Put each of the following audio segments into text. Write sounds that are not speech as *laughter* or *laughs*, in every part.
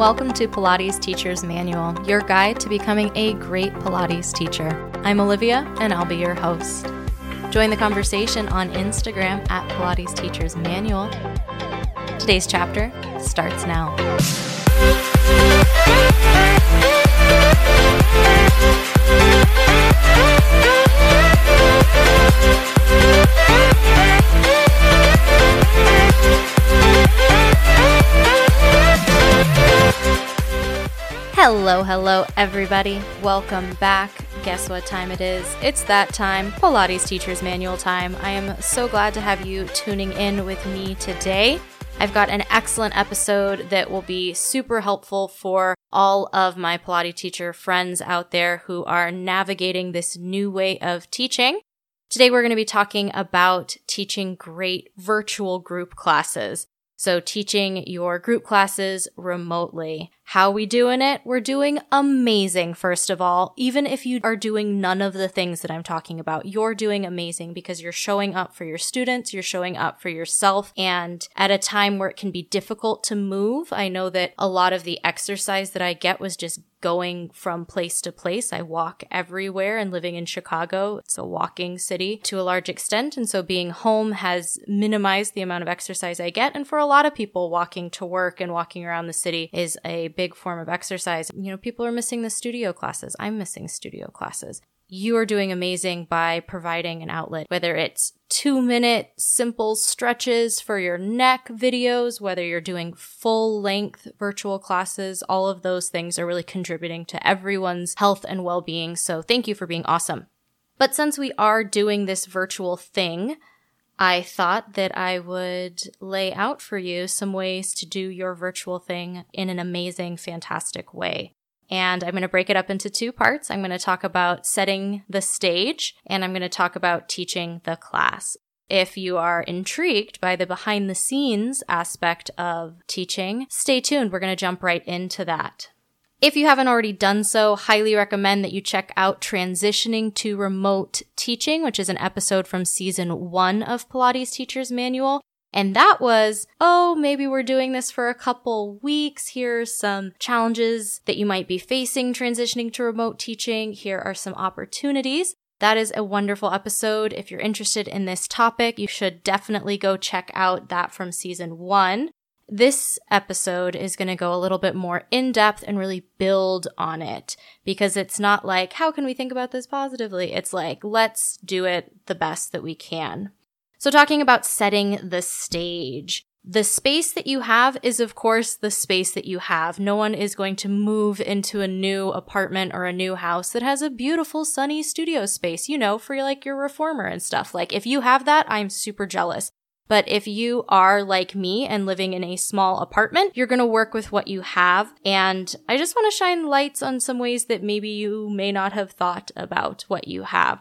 welcome to Pilates Teacher's Manual, your guide to becoming a great Pilates teacher. I'm Olivia, and I'll be your host. Join the conversation on Instagram at Pilates Teacher's Manual. Today's chapter starts now. Hello, hello, everybody. Welcome back. Guess what time it is? It's that time, Pilates Teacher's Manual time. I am so glad to have you tuning in with me today. I've got an excellent episode that will be super helpful for all of my Pilates teacher friends out there who are navigating this new way of teaching. Today, we're going to be talking about teaching great virtual group classes. So teaching your group classes remotely. How we doing it? We're doing amazing, first of all. Even if you are doing none of the things that I'm talking about, you're doing amazing because you're showing up for your students, you're showing up for yourself. And at a time where it can be difficult to move, I know that a lot of the exercise that I get was just going from place to place. I walk everywhere and living in Chicago, it's a walking city to a large extent. And so being home has minimized the amount of exercise I get. And for a lot of people, walking to work and walking around the city is a big form of exercise. You know, people are missing the studio classes. I'm missing studio classes you are doing amazing by providing an outlet, whether it's two minute simple stretches for your neck videos, whether you're doing full length virtual classes, all of those things are really contributing to everyone's health and well being. So thank you for being awesome. But since we are doing this virtual thing, I thought that I would lay out for you some ways to do your virtual thing in an amazing, fantastic way. And I'm going to break it up into two parts. I'm going to talk about setting the stage and I'm going to talk about teaching the class. If you are intrigued by the behind the scenes aspect of teaching, stay tuned. We're going to jump right into that. If you haven't already done so, highly recommend that you check out Transitioning to Remote Teaching, which is an episode from season one of Pilates Teacher's Manual. And that was, oh, maybe we're doing this for a couple weeks. Here's some challenges that you might be facing transitioning to remote teaching. Here are some opportunities. That is a wonderful episode. If you're interested in this topic, you should definitely go check out that from season one. This episode is going to go a little bit more in depth and really build on it because it's not like, how can we think about this positively? It's like, let's do it the best that we can. So talking about setting the stage. The space that you have is, of course, the space that you have. No one is going to move into a new apartment or a new house that has a beautiful sunny studio space, you know, for like your reformer and stuff. Like, if you have that, I'm super jealous. But if you are like me and living in a small apartment, you're going to work with what you have. And I just want to shine lights on some ways that maybe you may not have thought about what you have.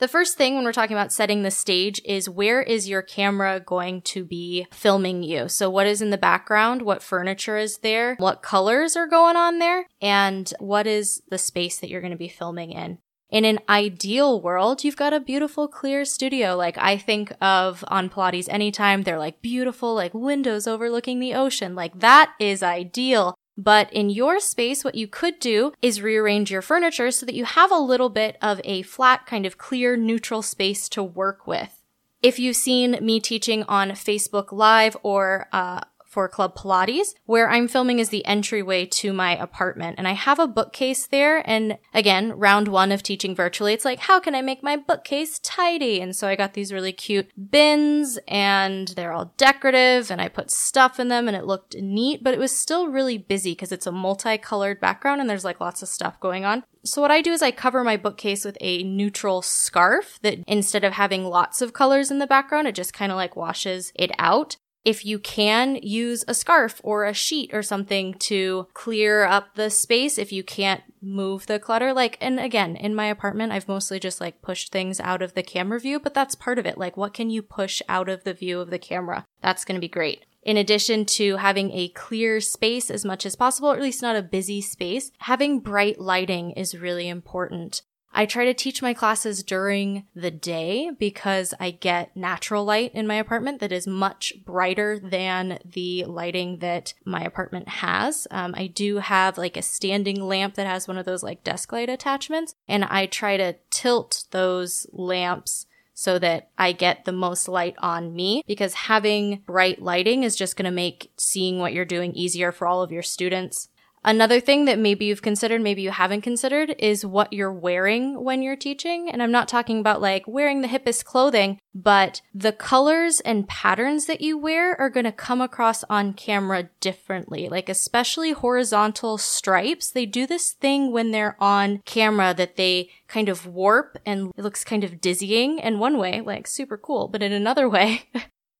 The first thing when we're talking about setting the stage is where is your camera going to be filming you? So what is in the background? What furniture is there? What colors are going on there? And what is the space that you're going to be filming in? In an ideal world, you've got a beautiful, clear studio. Like I think of on Pilates anytime, they're like beautiful, like windows overlooking the ocean. Like that is ideal. But in your space, what you could do is rearrange your furniture so that you have a little bit of a flat, kind of clear, neutral space to work with. If you've seen me teaching on Facebook Live or uh, for Club Pilates. Where I'm filming is the entryway to my apartment. And I have a bookcase there. And again, round one of teaching virtually, it's like, how can I make my bookcase tidy? And so I got these really cute bins and they're all decorative and I put stuff in them and it looked neat, but it was still really busy because it's a multicolored background and there's like lots of stuff going on. So what I do is I cover my bookcase with a neutral scarf that instead of having lots of colors in the background, it just kind of like washes it out if you can use a scarf or a sheet or something to clear up the space if you can't move the clutter like and again in my apartment I've mostly just like pushed things out of the camera view but that's part of it. Like what can you push out of the view of the camera? That's going to be great. In addition to having a clear space as much as possible or at least not a busy space having bright lighting is really important I try to teach my classes during the day because I get natural light in my apartment that is much brighter than the lighting that my apartment has. Um, I do have like a standing lamp that has one of those like desk light attachments, and I try to tilt those lamps so that I get the most light on me because having bright lighting is just going to make seeing what you're doing easier for all of your students. Another thing that maybe you've considered, maybe you haven't considered, is what you're wearing when you're teaching. And I'm not talking about like wearing the hippest clothing, but the colors and patterns that you wear are going to come across on camera differently. Like, especially horizontal stripes, they do this thing when they're on camera that they kind of warp and it looks kind of dizzying in one way, like super cool, but in another *laughs* way,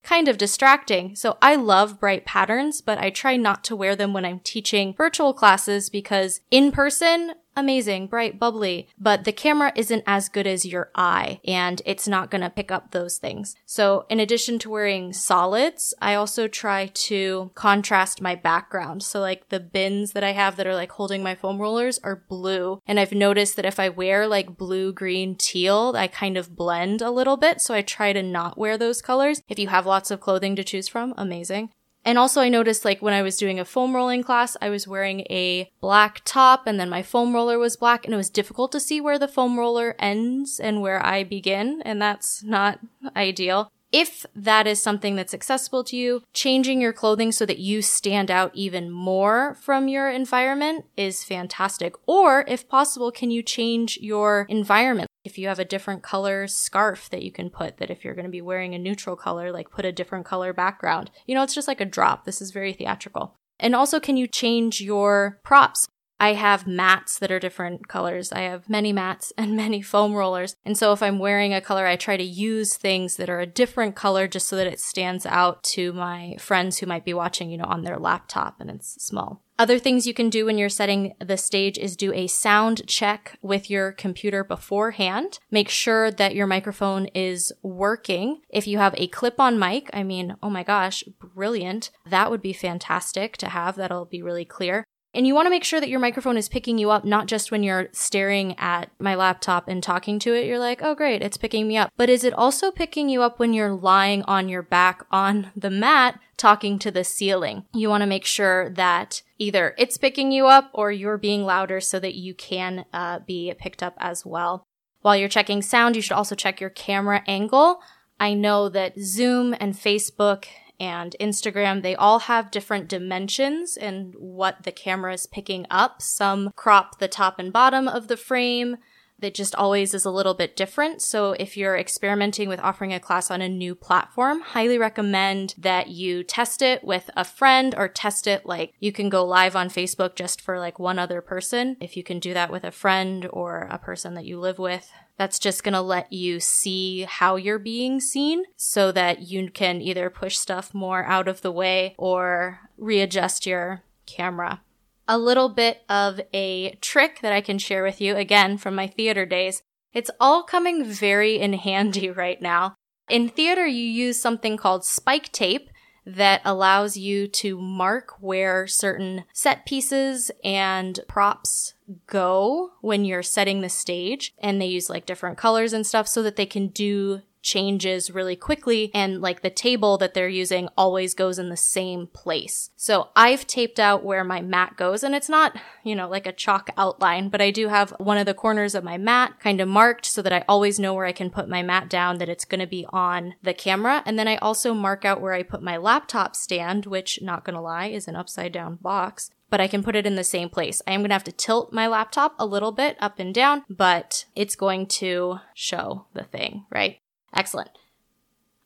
kind of distracting. So I love bright patterns, but I try not to wear them when I'm teaching virtual classes because in person, amazing, bright, bubbly, but the camera isn't as good as your eye and it's not going to pick up those things. So in addition to wearing solids, I also try to contrast my background. So like the bins that I have that are like holding my foam rollers are blue. And I've noticed that if I wear like blue, green, teal, I kind of blend a little bit. So I try to not wear those colors. If you have lots of clothing to choose from, amazing. And also I noticed like when I was doing a foam rolling class, I was wearing a black top and then my foam roller was black and it was difficult to see where the foam roller ends and where I begin. And that's not *laughs* ideal. If that is something that's accessible to you, changing your clothing so that you stand out even more from your environment is fantastic. Or if possible, can you change your environment? If you have a different color scarf that you can put, that if you're going to be wearing a neutral color, like put a different color background. You know, it's just like a drop. This is very theatrical. And also, can you change your props? I have mats that are different colors. I have many mats *laughs* and many foam rollers. And so if I'm wearing a color, I try to use things that are a different color just so that it stands out to my friends who might be watching, you know, on their laptop and it's small. Other things you can do when you're setting the stage is do a sound check with your computer beforehand. Make sure that your microphone is working. If you have a clip on mic, I mean, oh my gosh, brilliant. That would be fantastic to have. That'll be really clear. And you want to make sure that your microphone is picking you up, not just when you're staring at my laptop and talking to it. You're like, oh, great, it's picking me up. But is it also picking you up when you're lying on your back on the mat talking to the ceiling? You want to make sure that either it's picking you up or you're being louder so that you can uh, be picked up as well. While you're checking sound, you should also check your camera angle. I know that Zoom and Facebook and Instagram, they all have different dimensions and what the camera is picking up. Some crop the top and bottom of the frame. That just always is a little bit different. So if you're experimenting with offering a class on a new platform, highly recommend that you test it with a friend or test it like you can go live on Facebook just for like one other person. If you can do that with a friend or a person that you live with, that's just going to let you see how you're being seen so that you can either push stuff more out of the way or readjust your camera. A little bit of a trick that I can share with you again from my theater days. It's all coming very in *laughs* handy right now. In theater, you use something called spike tape that allows you to mark where certain set pieces and props go when you're setting the stage. And they use like different colors and stuff so that they can do changes really quickly and like the table that they're using always goes in the same place. So I've taped out where my mat goes and it's not, you know, like a chalk outline, but I do have one of the corners of my mat kind of marked so that I always know where I can put my mat down that it's going to be on the camera. And then I also mark out where I put my laptop stand, which not going to lie is an upside down box but I can put it in the same place. I am going to have to tilt my laptop a little bit up and down, but it's going to show the thing, right? Excellent.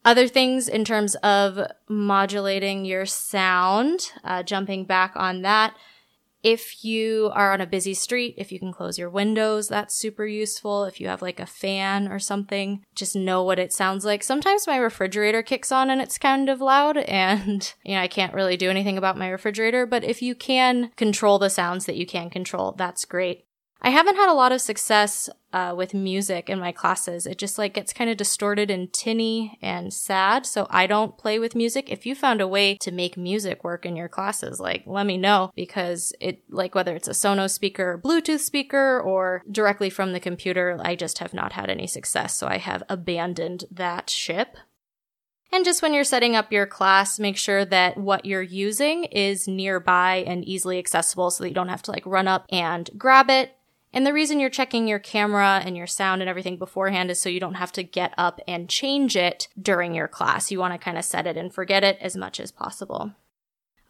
Other things in terms of modulating your sound, uh, jumping back on that. If you are on a busy street, if you can close your windows, that's super useful. If you have like a fan or something, just know what it sounds like. Sometimes my refrigerator kicks on and it's kind of loud and, *laughs* you know, I can't really do anything about my refrigerator, but if you can control the sounds that you can control, that's great. I haven't had a lot of success uh, with music in my classes. It just like gets kind of distorted and tinny and sad. So I don't play with music. If you found a way to make music work in your classes, like let me know because it like whether it's a Sonos speaker, Bluetooth speaker, or directly from the computer, I just have not had any success. So I have abandoned that ship. And just when you're setting up your class, make sure that what you're using is nearby and easily accessible so that you don't have to like run up and grab it and the reason you're checking your camera and your sound and everything beforehand is so you don't have to get up and change it during your class. You want to kind of set it and forget it as much as possible.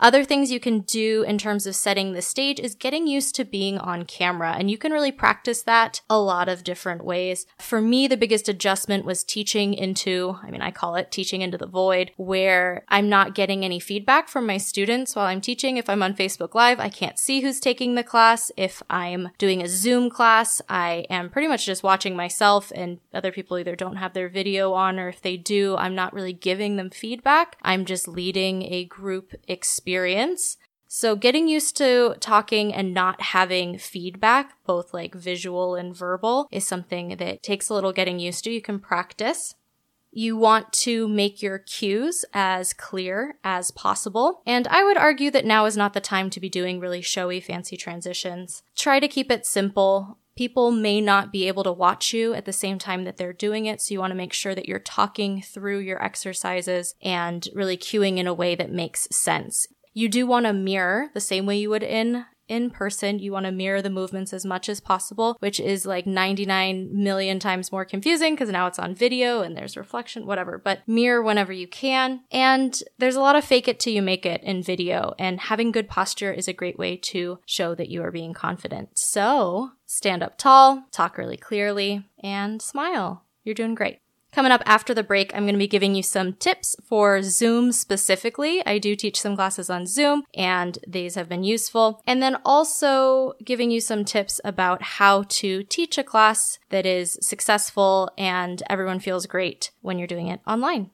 Other things you can do in terms of setting the stage is getting used to being on camera. And you can really practice that a lot of different ways. For me, the biggest adjustment was teaching into, I mean, I call it teaching into the void, where I'm not getting any feedback from my students while I'm teaching. If I'm on Facebook Live, I can't see who's taking the class. If I'm doing a Zoom class, I am pretty much just watching myself and other people either don't have their video on or if they do, I'm not really giving them feedback. I'm just leading a group experience experience. So getting used to talking and not having feedback, both like visual and verbal, is something that takes a little getting used to. You can practice. You want to make your cues as clear as possible. And I would argue that now is not the time to be doing really showy, fancy transitions. Try to keep it simple. People may not be able to watch you at the same time that they're doing it. So you want to make sure that you're talking through your exercises and really cueing in a way that makes sense. You do want to mirror the same way you would in in person. You want to mirror the movements as much as possible, which is like 99 million times more confusing because now it's on video and there's reflection, whatever, but mirror whenever you can. And there's a lot of fake it till you make it in video and having good posture is a great way to show that you are being confident. So stand up tall, talk really clearly and smile. You're doing great. Coming up after the break, I'm going to be giving you some tips for Zoom specifically. I do teach some classes on Zoom and these have been useful. And then also giving you some tips about how to teach a class that is successful and everyone feels great when you're doing it online.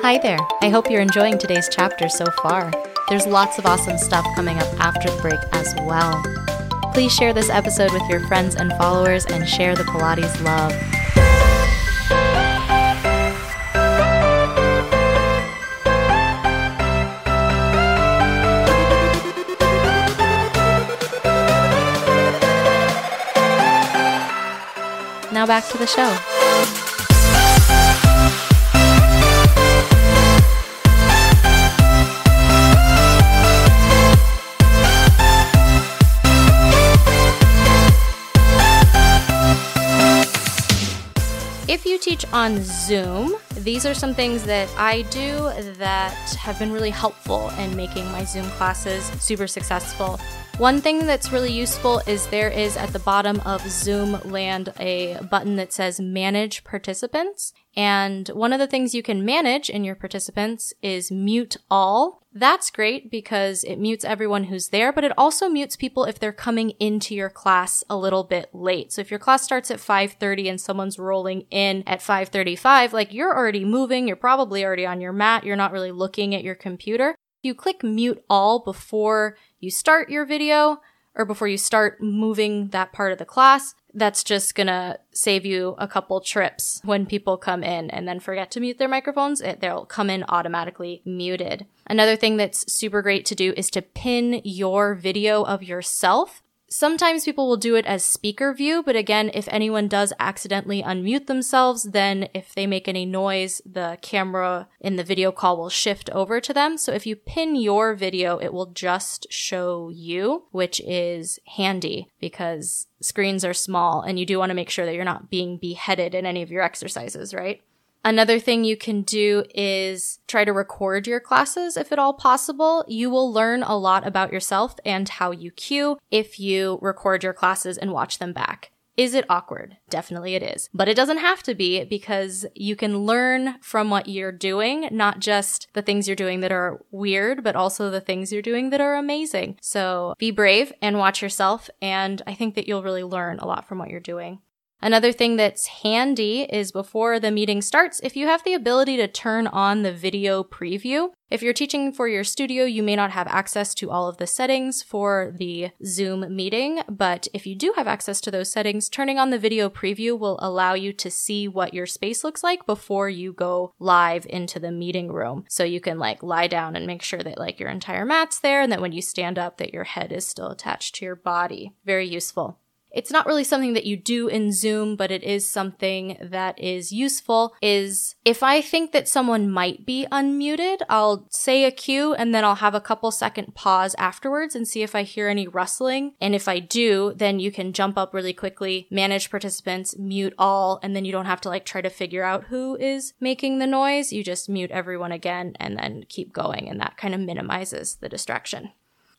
Hi there. I hope you're enjoying today's chapter so far. There's lots of awesome stuff coming up after the break as well. Please share this episode with your friends and followers and share the Pilates love. Now back to the show. Teach on Zoom. These are some things that I do that have been really helpful in making my Zoom classes super successful. One thing that's really useful is there is at the bottom of Zoom Land a button that says Manage Participants. And one of the things you can manage in your participants is mute all. That's great because it mutes everyone who's there, but it also mutes people if they're coming into your class a little bit late. So if your class starts at 5:30 and someone's rolling in at 5:35, like you're already moving, you're probably already on your mat, you're not really looking at your computer. You click mute all before you start your video or before you start moving that part of the class, that's just gonna save you a couple trips when people come in and then forget to mute their microphones. It, they'll come in automatically muted. Another thing that's super great to do is to pin your video of yourself Sometimes people will do it as speaker view, but again, if anyone does accidentally unmute themselves, then if they make any noise, the camera in the video call will shift over to them. So if you pin your video, it will just show you, which is handy because screens are small and you do want to make sure that you're not being beheaded in any of your exercises, right? Another thing you can do is try to record your classes if at all possible. You will learn a lot about yourself and how you cue if you record your classes and watch them back. Is it awkward? Definitely it is. But it doesn't have to be because you can learn from what you're doing, not just the things you're doing that are weird, but also the things you're doing that are amazing. So be brave and watch yourself. And I think that you'll really learn a lot from what you're doing. Another thing that's handy is before the meeting starts, if you have the ability to turn on the video preview. If you're teaching for your studio, you may not have access to all of the settings for the Zoom meeting, but if you do have access to those settings, turning on the video preview will allow you to see what your space looks like before you go live into the meeting room. So you can like lie down and make sure that like your entire mat's there and that when you stand up that your head is still attached to your body. Very useful. It's not really something that you do in Zoom, but it is something that is useful is if I think that someone might be unmuted, I'll say a cue and then I'll have a couple second pause afterwards and see if I hear any rustling. And if I do, then you can jump up really quickly, manage participants, mute all, and then you don't have to like try to figure out who is making the noise. You just mute everyone again and then keep going. And that kind of minimizes the distraction.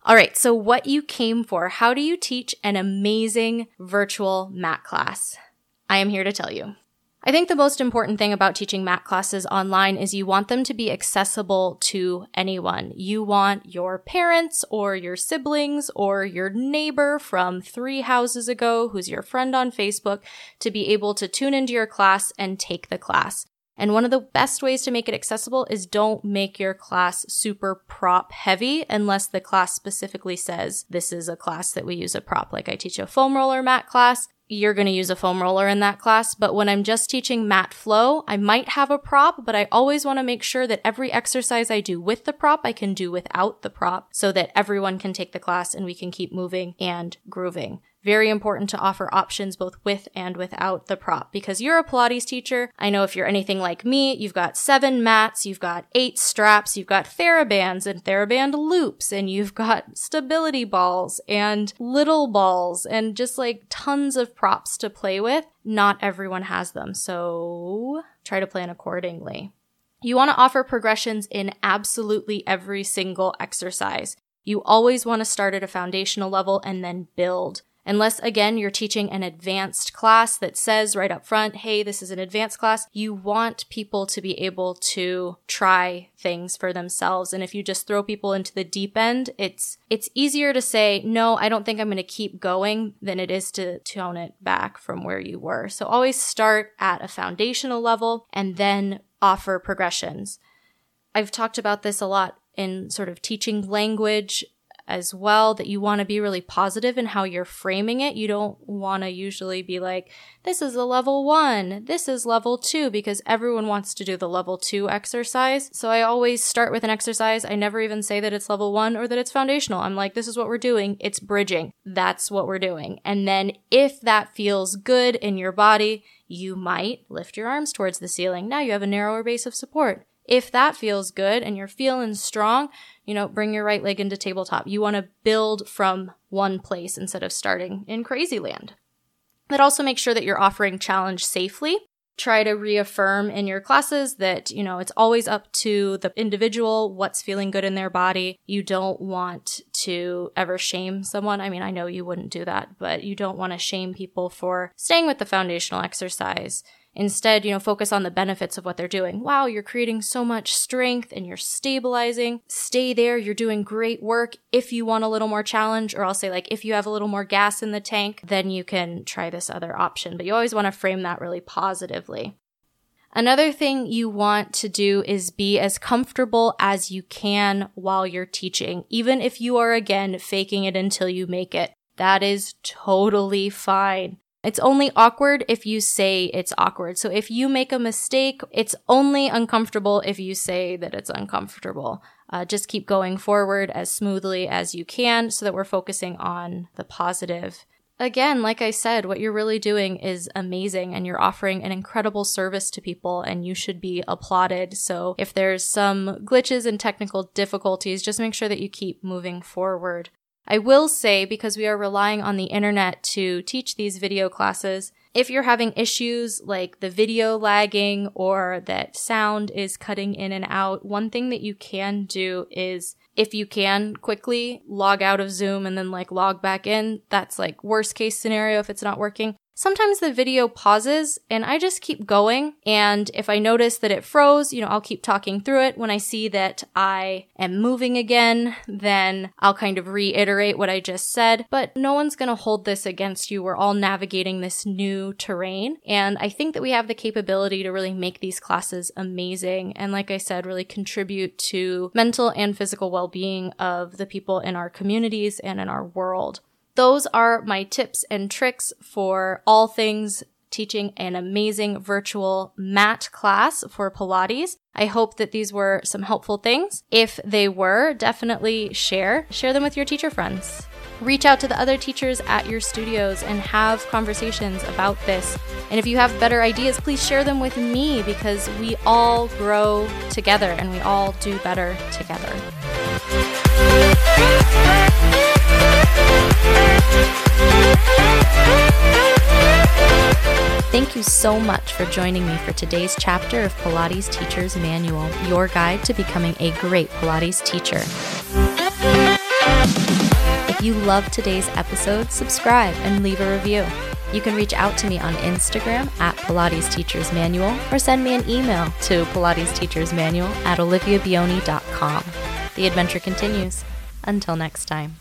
All right, so what you came for. How do you teach an amazing virtual mat class? I am here to tell you. I think the most important thing about teaching mat classes online is you want them to be accessible to anyone. You want your parents or your siblings or your neighbor from three houses ago who's your friend on Facebook to be able to tune into your class and take the class. And one of the best ways to make it accessible is don't make your class super prop heavy unless the class specifically says this is a class that we use a prop. Like I teach a foam roller mat class. You're going to use a foam roller in that class. But when I'm just teaching mat flow, I might have a prop, but I always want to make sure that every exercise I do with the prop, I can do without the prop so that everyone can take the class and we can keep moving and grooving. Very important to offer options both with and without the prop because you're a Pilates teacher. I know if you're anything like me, you've got seven mats, you've got eight straps, you've got TheraBands and TheraBand loops, and you've got stability balls and little balls and just like tons of props to play with. Not everyone has them, so try to plan accordingly. You want to offer progressions in absolutely every single exercise. You always want to start at a foundational level and then build. Unless, again, you're teaching an advanced class that says right up front, hey, this is an advanced class, you want people to be able to try things for themselves. And if you just throw people into the deep end, it's, it's easier to say, no, I don't think I'm going to keep going than it is to tone it back from where you were. So always start at a foundational level and then offer progressions. I've talked about this a lot in sort of teaching language as well that you want to be really positive in how you're framing it. You don't want to usually be like, this is a level one, this is level two, because everyone wants to do the level two exercise. So I always start with an exercise. I never even say that it's level one or that it's foundational. I'm like, this is what we're doing. It's bridging. That's what we're doing. And then if that feels good in your body, you might lift your arms towards the ceiling. Now you have a narrower base of support. If that feels good and you're feeling strong, you know, bring your right leg into tabletop. You want to build from one place instead of starting in crazy land. But also make sure that you're offering challenge safely. Try to reaffirm in your classes that, you know, it's always up to the individual what's feeling good in their body. You don't want to ever shame someone. I mean, I know you wouldn't do that, but you don't want to shame people for staying with the foundational exercise Instead, you know, focus on the benefits of what they're doing. Wow, you're creating so much strength and you're stabilizing. Stay there. You're doing great work. If you want a little more challenge, or I'll say like, if you have a little more gas in the tank, then you can try this other option. But you always want to frame that really positively. Another thing you want to do is be as comfortable as you can while you're teaching, even if you are again faking it until you make it. That is totally fine. It's only awkward if you say it's awkward. So if you make a mistake, it's only uncomfortable if you say that it's uncomfortable. Uh, just keep going forward as smoothly as you can so that we're focusing on the positive. Again, like I said, what you're really doing is amazing and you're offering an incredible service to people and you should be applauded. So if there's some glitches and technical difficulties, just make sure that you keep moving forward. I will say, because we are relying on the internet to teach these video classes, if you're having issues like the video lagging or that sound is cutting in and out, one thing that you can do is if you can quickly log out of Zoom and then like log back in, that's like worst case scenario if it's not working. Sometimes the video pauses and I just keep going. And if I notice that it froze, you know, I'll keep talking through it. When I see that I am moving again, then I'll kind of reiterate what I just said. But no one's going to hold this against you. We're all navigating this new terrain. And I think that we have the capability to really make these classes amazing. And like I said, really contribute to mental and physical well-being of the people in our communities and in our world. Those are my tips and tricks for all things teaching an amazing virtual mat class for Pilates. I hope that these were some helpful things. If they were, definitely share. Share them with your teacher friends. Reach out to the other teachers at your studios and have conversations about this. And if you have better ideas, please share them with me because we all grow together and we all do better together. Thank you so much for joining me for today's chapter of Pilates Teacher's Manual, your guide to becoming a great Pilates teacher. If you loved today's episode, subscribe and leave a review. You can reach out to me on Instagram at Pilates Teachers Manual or send me an email to Pilates Teachers Manual at oliviabioni.com. The adventure continues. Until next time.